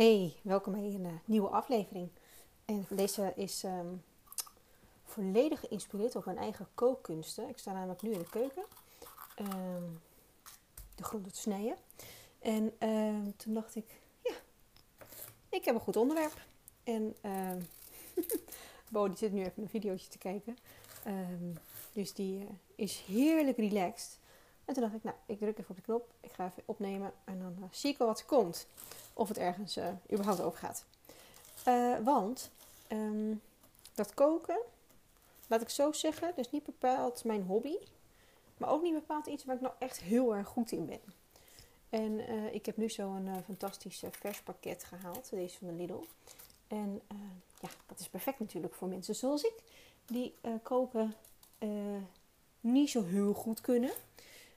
Hey, welkom bij een uh, nieuwe aflevering. En deze is um, volledig geïnspireerd op mijn eigen kookkunsten. Ik sta namelijk nu in de keuken um, de groenten te snijden. En uh, toen dacht ik, ja, ik heb een goed onderwerp. En Bo die zit nu even een videootje te kijken. dus die uh, is heerlijk relaxed. En toen dacht ik, nou, ik druk even op de knop. Ik ga even opnemen en dan uh, zie ik wel wat er komt. Of het ergens uh, überhaupt over gaat. Uh, want um, dat koken, laat ik zo zeggen, is niet bepaald mijn hobby. Maar ook niet bepaald iets waar ik nou echt heel erg goed in ben. En ik heb nu zo'n fantastisch vers pakket gehaald. Deze van de Lidl. En ja, dat is perfect natuurlijk voor mensen zoals ik. Die koken niet zo heel goed kunnen.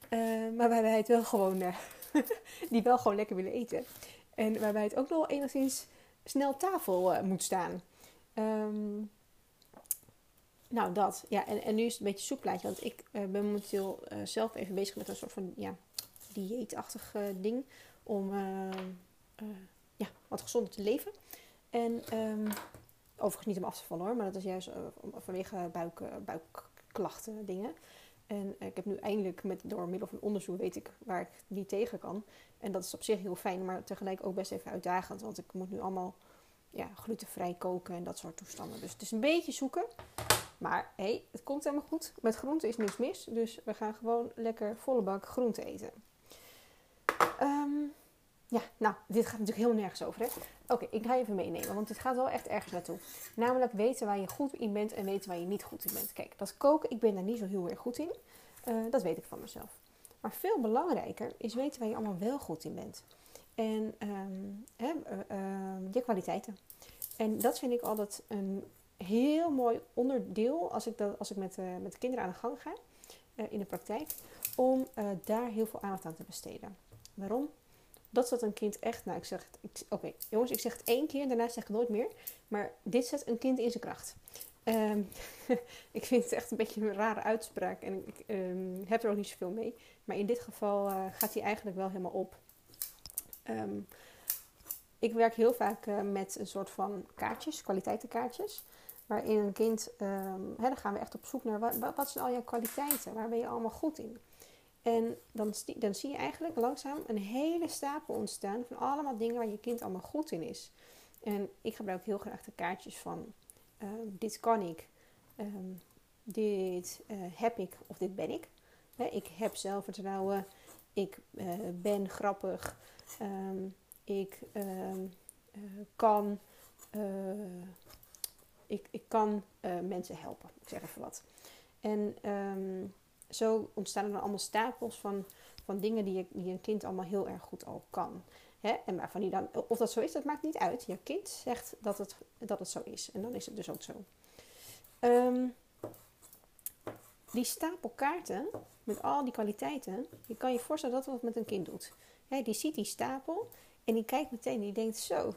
Uh, maar waarbij het wel gewoon, uh, die wel gewoon lekker willen eten. En waarbij het ook nog enigszins snel tafel uh, moet staan. Um, nou, dat. Ja, en, en nu is het een beetje soepplaatje. Want ik ben momenteel zelf even bezig met een soort van ja, dieetachtig ding. Om ja, wat gezonder te leven. En um, overigens niet om af te vallen hoor. Maar dat is juist vanwege buik, buikklachten dingen. En ik heb nu eindelijk met, door middel van onderzoek weet ik waar ik niet tegen kan. En dat is op zich heel fijn, maar tegelijk ook best even uitdagend. Want ik moet nu allemaal ja, glutenvrij koken en dat soort toestanden. Dus het is een beetje zoeken. Maar hé, hey, het komt helemaal goed. Met groente is niks mis. Dus we gaan gewoon lekker volle bak groente eten. Um, ja, nou, dit gaat natuurlijk heel nergens over. Oké, ik ga even meenemen, want dit gaat wel echt ergens naartoe. Namelijk weten waar je goed in bent en weten waar je niet goed in bent. Kijk, dat koken, ik ben daar niet zo heel erg goed in. Uh, dat weet ik van mezelf. Maar veel belangrijker is weten waar je allemaal wel goed in bent. En hè, uh, uh, je kwaliteiten. En dat vind ik altijd een heel mooi onderdeel als ik, dat, als ik met, met de kinderen aan de gang ga in de praktijk. Om daar heel veel aandacht aan te besteden. Waarom? Dat zet een kind echt, nou ik zeg het, oké jongens, ik zeg het één keer, daarna zeg ik het nooit meer. Maar dit zet een kind in zijn kracht. Um, ik vind het echt een beetje een rare uitspraak en ik um, heb er ook niet zoveel mee. Maar in dit geval uh, gaat hij eigenlijk wel helemaal op. Um, ik werk heel vaak uh, met een soort van kaartjes, kwaliteitenkaartjes. Waarin een kind, hè, dan gaan we echt op zoek naar wat, wat zijn al jouw kwaliteiten? Waar ben je allemaal goed in? En dan, dan zie je eigenlijk langzaam een hele stapel ontstaan van allemaal dingen waar je kind allemaal goed in is. En ik gebruik heel graag de kaartjes van uh, dit kan ik, um, dit uh, heb ik of dit ben ik. Ik heb zelfvertrouwen, ik uh, ben grappig, um, ik um, kan, ik, ik kan mensen helpen. Ik zeg even wat. En zo ontstaan er dan allemaal stapels van, van dingen die, je, die een kind allemaal heel erg goed al kan. Hè? En waarvan die dan, of dat zo is, dat maakt niet uit. Je kind zegt dat het, dat het zo is. En dan is het dus ook zo. Um, die stapel kaarten met al die kwaliteiten, je kan je voorstellen dat wat met een kind doet. Hè, die ziet die stapel en die kijkt meteen en die denkt zo,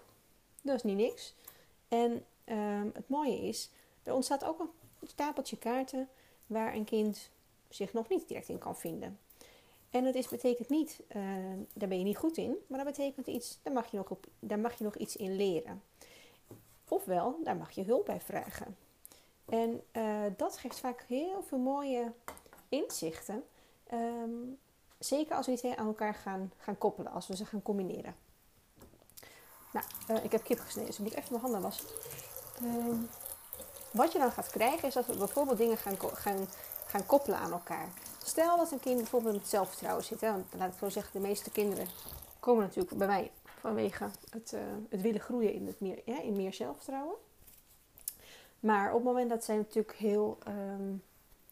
dat is niet niks. En um, het mooie is, er ontstaat ook een stapeltje kaarten waar een kind zich nog niet direct in kan vinden. En dat is, betekent niet, uh, daar ben je niet goed in, maar dat betekent iets, daar mag je nog, daar mag je nog iets in leren. Ofwel, daar mag je hulp bij vragen. En uh, dat geeft vaak heel veel mooie inzichten. Um, zeker als we die aan elkaar gaan, gaan koppelen, als we ze gaan combineren. Nou, uh, ik heb kip gesneden, dus ik moet even mijn handen wassen. Um, wat je dan gaat krijgen is dat we bijvoorbeeld dingen gaan, gaan gaan koppelen aan elkaar. Stel dat een kind bijvoorbeeld met zelfvertrouwen zit. Hè, want laat ik zo zeggen, de meeste kinderen komen natuurlijk bij mij vanwege het, uh, het willen groeien in, het meer, in meer zelfvertrouwen. Maar op het moment dat zij natuurlijk heel um,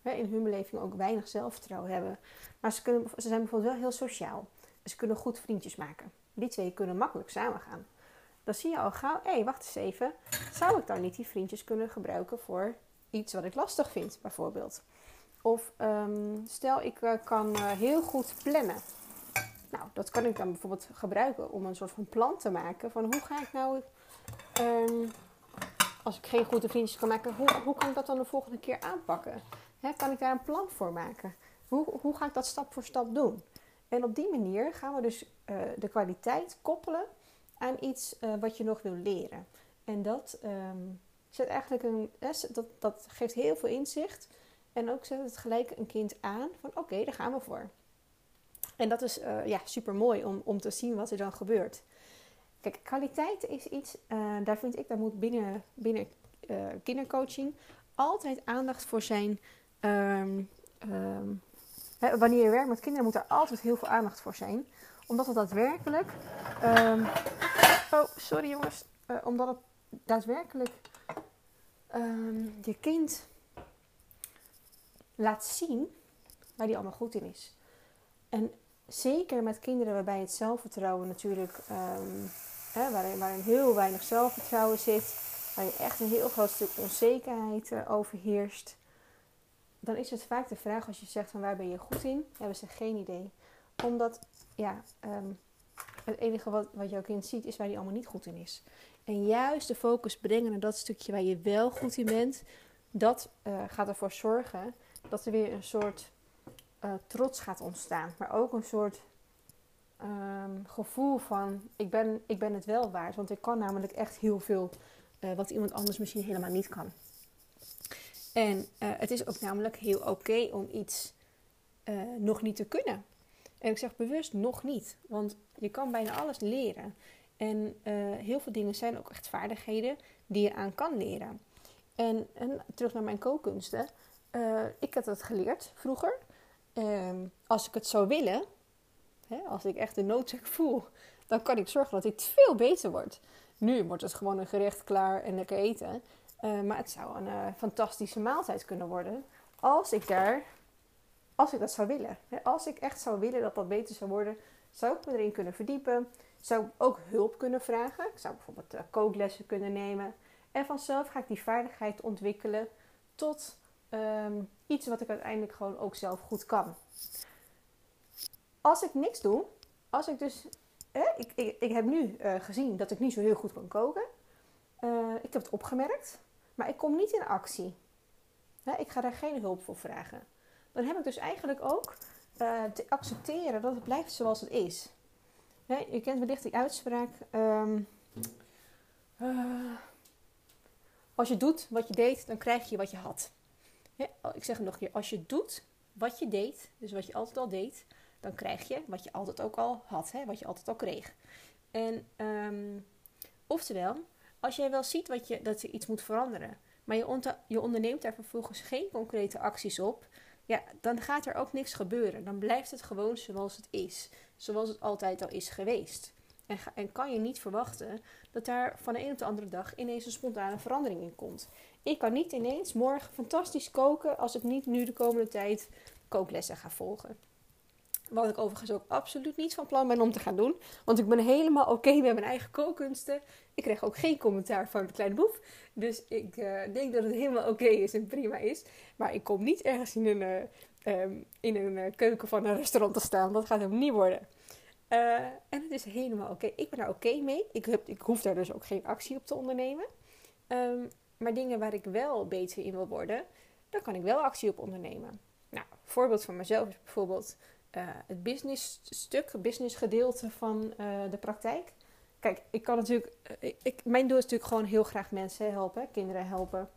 in hun beleving ook weinig zelfvertrouwen hebben. Maar ze, kunnen, ze zijn bijvoorbeeld wel heel sociaal. Ze kunnen goed vriendjes maken. Die twee kunnen makkelijk samengaan. Dan zie je al gauw, hé, hey, wacht eens even. Zou ik dan niet die vriendjes kunnen gebruiken voor iets wat ik lastig vind, bijvoorbeeld? Of um, stel, ik uh, kan uh, heel goed plannen. Nou, dat kan ik dan bijvoorbeeld gebruiken om een soort van plan te maken. Van hoe ga ik nou, um, als ik geen goede vriendjes kan maken, hoe, hoe kan ik dat dan de volgende keer aanpakken? Kan ik daar een plan voor maken? Hoe, hoe ga ik dat stap voor stap doen? En op die manier gaan we dus uh, de kwaliteit koppelen aan iets wat je nog wil leren. En dat um, zet eigenlijk een, dat, dat geeft heel veel inzicht. En ook zet het gelijk een kind aan van oké, daar gaan we voor. En dat is uh, ja, super mooi om, om te zien wat er dan gebeurt. Kijk, kwaliteit is iets, uh, daar vind ik, daar moet binnen, binnen uh, kindercoaching altijd aandacht voor zijn. Um, um, hè, wanneer je werkt met kinderen, moet er altijd heel veel aandacht voor zijn. Omdat het daadwerkelijk. Um, oh, sorry jongens. Omdat het daadwerkelijk je kind laat zien waar die allemaal goed in is. En zeker met kinderen waarbij het zelfvertrouwen natuurlijk, um, hè, waarin, waarin heel weinig zelfvertrouwen zit, waar je echt een heel groot stuk onzekerheid uh, overheerst, dan is het vaak de vraag als je zegt van waar ben je goed in, hebben ze geen idee. Omdat ja, um, het enige wat, wat jouw kind ziet is waar hij allemaal niet goed in is. En juist de focus brengen naar dat stukje waar je wel goed in bent, dat uh, gaat ervoor zorgen dat er weer een soort uh, trots gaat ontstaan. Maar ook een soort um, gevoel van ik ben, ik ben het wel waard. Want ik kan namelijk echt heel veel uh, wat iemand anders misschien helemaal niet kan. En uh, het is ook namelijk heel oké om iets nog niet te kunnen. En ik zeg bewust nog niet. Want je kan bijna alles leren. En heel veel dingen zijn ook echt vaardigheden die je aan kan leren. En, en terug naar mijn kookkunsten. Ik heb dat geleerd vroeger. Um, als ik het zou willen, hè, als ik echt de noodzaak voel, dan kan ik zorgen dat het veel beter wordt. Nu wordt het gewoon een gerecht klaar en lekker eten. Uh, maar het zou een uh, fantastische maaltijd kunnen worden als ik daar, als ik dat zou willen. Hè, als ik echt zou willen dat dat beter zou worden, zou ik me erin kunnen verdiepen. Zou ook hulp kunnen vragen. Ik zou bijvoorbeeld kooklessen kunnen nemen. En vanzelf ga ik die vaardigheid ontwikkelen tot um, iets wat ik uiteindelijk gewoon ook zelf goed kan. Als ik niks doe, als ik dus. ik, ik, ik, heb nu uh, gezien dat ik niet zo heel goed kan koken. Uh, ik heb het opgemerkt, maar ik kom niet in actie. ik ga daar geen hulp voor vragen. Dan heb ik dus eigenlijk ook uh, te accepteren dat het blijft zoals het is. je kent wellicht die uitspraak. Um, als je doet wat je deed, dan krijg je wat je had. Ik zeg het nog een keer, als je doet wat je deed, dus wat je altijd al deed, dan krijg je wat je altijd ook al had, hè, wat je altijd al kreeg. En um, oftewel, als jij wel ziet wat je, dat je iets moet veranderen, maar je, je onderneemt daar vervolgens geen concrete acties op, ja, dan gaat er ook niks gebeuren. Dan blijft het gewoon zoals het is, zoals het altijd al is geweest. En, kan je niet verwachten dat daar van de een op de andere dag ineens een spontane verandering in komt. Ik kan niet ineens morgen fantastisch koken als ik niet nu de komende tijd kooklessen ga volgen. Wat ik overigens ook absoluut niet van plan ben om te gaan doen. Want ik ben helemaal oké met mijn eigen kookkunsten. Ik kreeg ook geen commentaar van de kleine boef. Dus ik uh, denk dat het helemaal oké is en prima is. Maar ik kom niet ergens in een, uh, um, in uh, keuken van een restaurant te staan. Dat gaat hem niet worden. En het is helemaal oké. Ik ben daar oké mee. Ik, heb, ik hoef daar dus ook geen actie op te ondernemen. Um, maar dingen waar ik wel beter in wil worden, daar kan ik wel actie op ondernemen. Nou, voorbeeld van mezelf is bijvoorbeeld uh, het business stuk, het business gedeelte van uh, de praktijk. Kijk, ik kan natuurlijk, ik, mijn doel is natuurlijk gewoon heel graag mensen helpen, kinderen helpen.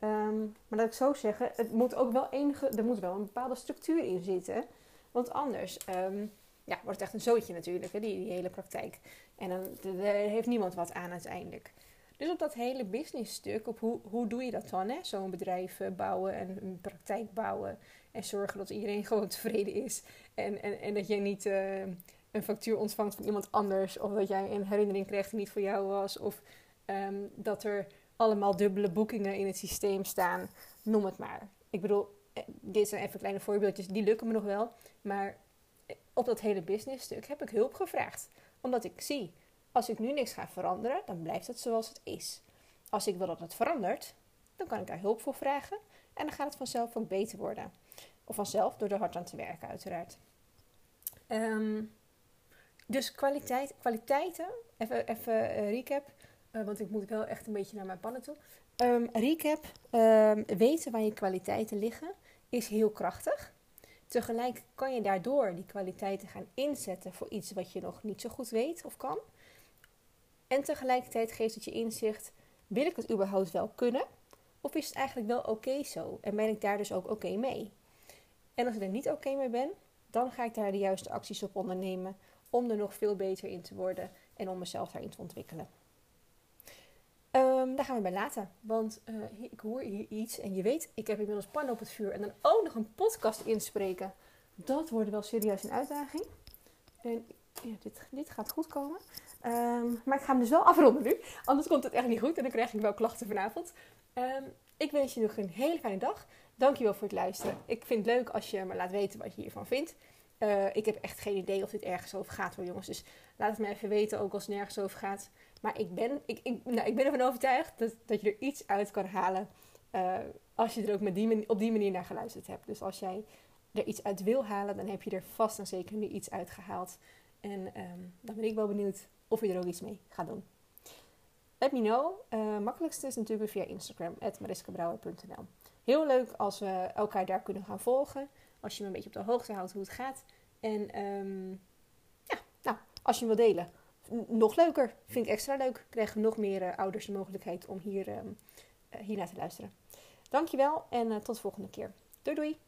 Um, maar dat ik zo zeggen, het moet ook wel enige, er moet wel een bepaalde structuur in zitten. Want anders um, ja, wordt het echt een zootje natuurlijk, hè, die, die hele praktijk. En dan heeft niemand wat aan uiteindelijk. Dus op dat hele businessstuk, op hoe, hoe doe je dat dan? Zo'n bedrijf eh, bouwen en een praktijk bouwen. En zorgen dat iedereen gewoon tevreden is. En, en, en dat jij niet uh, een factuur ontvangt van iemand anders. Of dat jij een herinnering krijgt die niet voor jou was. Of um, dat er allemaal dubbele boekingen in het systeem staan. Noem het maar. Ik bedoel, eh, dit zijn even kleine voorbeeldjes. Die lukken me nog wel. Maar op dat hele businessstuk heb ik hulp gevraagd. Omdat ik zie als ik nu niks ga veranderen, dan blijft het zoals het is. Als ik wil dat het verandert, dan kan ik daar hulp voor vragen en dan gaat het vanzelf ook beter worden. Of vanzelf door er hard aan te werken, uiteraard. Um, dus kwaliteit, kwaliteiten, even, even uh, recap, uh, want ik moet wel echt een beetje naar mijn pannen toe. Um, recap, um, weten waar je kwaliteiten liggen is heel krachtig. Tegelijk kan je daardoor die kwaliteiten gaan inzetten voor iets wat je nog niet zo goed weet of kan. En tegelijkertijd geeft het je inzicht: wil ik het überhaupt wel kunnen? Of is het eigenlijk wel oké zo? En ben ik daar dus ook oké mee? En als ik er niet oké mee ben, dan ga ik daar de juiste acties op ondernemen om er nog veel beter in te worden en om mezelf daarin te ontwikkelen. Um, daar gaan we bij laten. Want uh, ik hoor hier iets en je weet, ik heb inmiddels pan op het vuur en dan ook nog een podcast inspreken. Dat wordt wel serieus een uitdaging. En ja, dit, dit gaat goed komen. Um, maar ik ga hem dus wel afronden nu. Anders komt het echt niet goed en dan krijg ik wel klachten vanavond. Um, ik wens je nog een hele fijne dag. Dankjewel voor het luisteren. Ik vind het leuk als je me laat weten wat je hiervan vindt. Uh, ik heb echt geen idee of dit ergens over gaat hoor jongens. Dus laat het me even weten, ook als het nergens over gaat. Maar ik ben, ik, ik, nou, ik ben ervan overtuigd dat, dat je er iets uit kan halen. Uh, als je er ook met die, op die manier naar geluisterd hebt. Dus als jij er iets uit wil halen, dan heb je er vast en zeker nu iets uit gehaald. En um, dan ben ik wel benieuwd of je er ook iets mee gaat doen. Let me know. Uh, makkelijkste is natuurlijk via Instagram, mariskebrouwer.nl. Heel leuk als we elkaar daar kunnen gaan volgen. Als je me een beetje op de hoogte houdt hoe het gaat. En um, ja, nou, als je hem wil delen, nog leuker. Vind ik extra leuk. Krijgen nog meer uh, ouders de mogelijkheid om hier, um, uh, hier naar te luisteren. Dankjewel en uh, tot de volgende keer. Doei doei!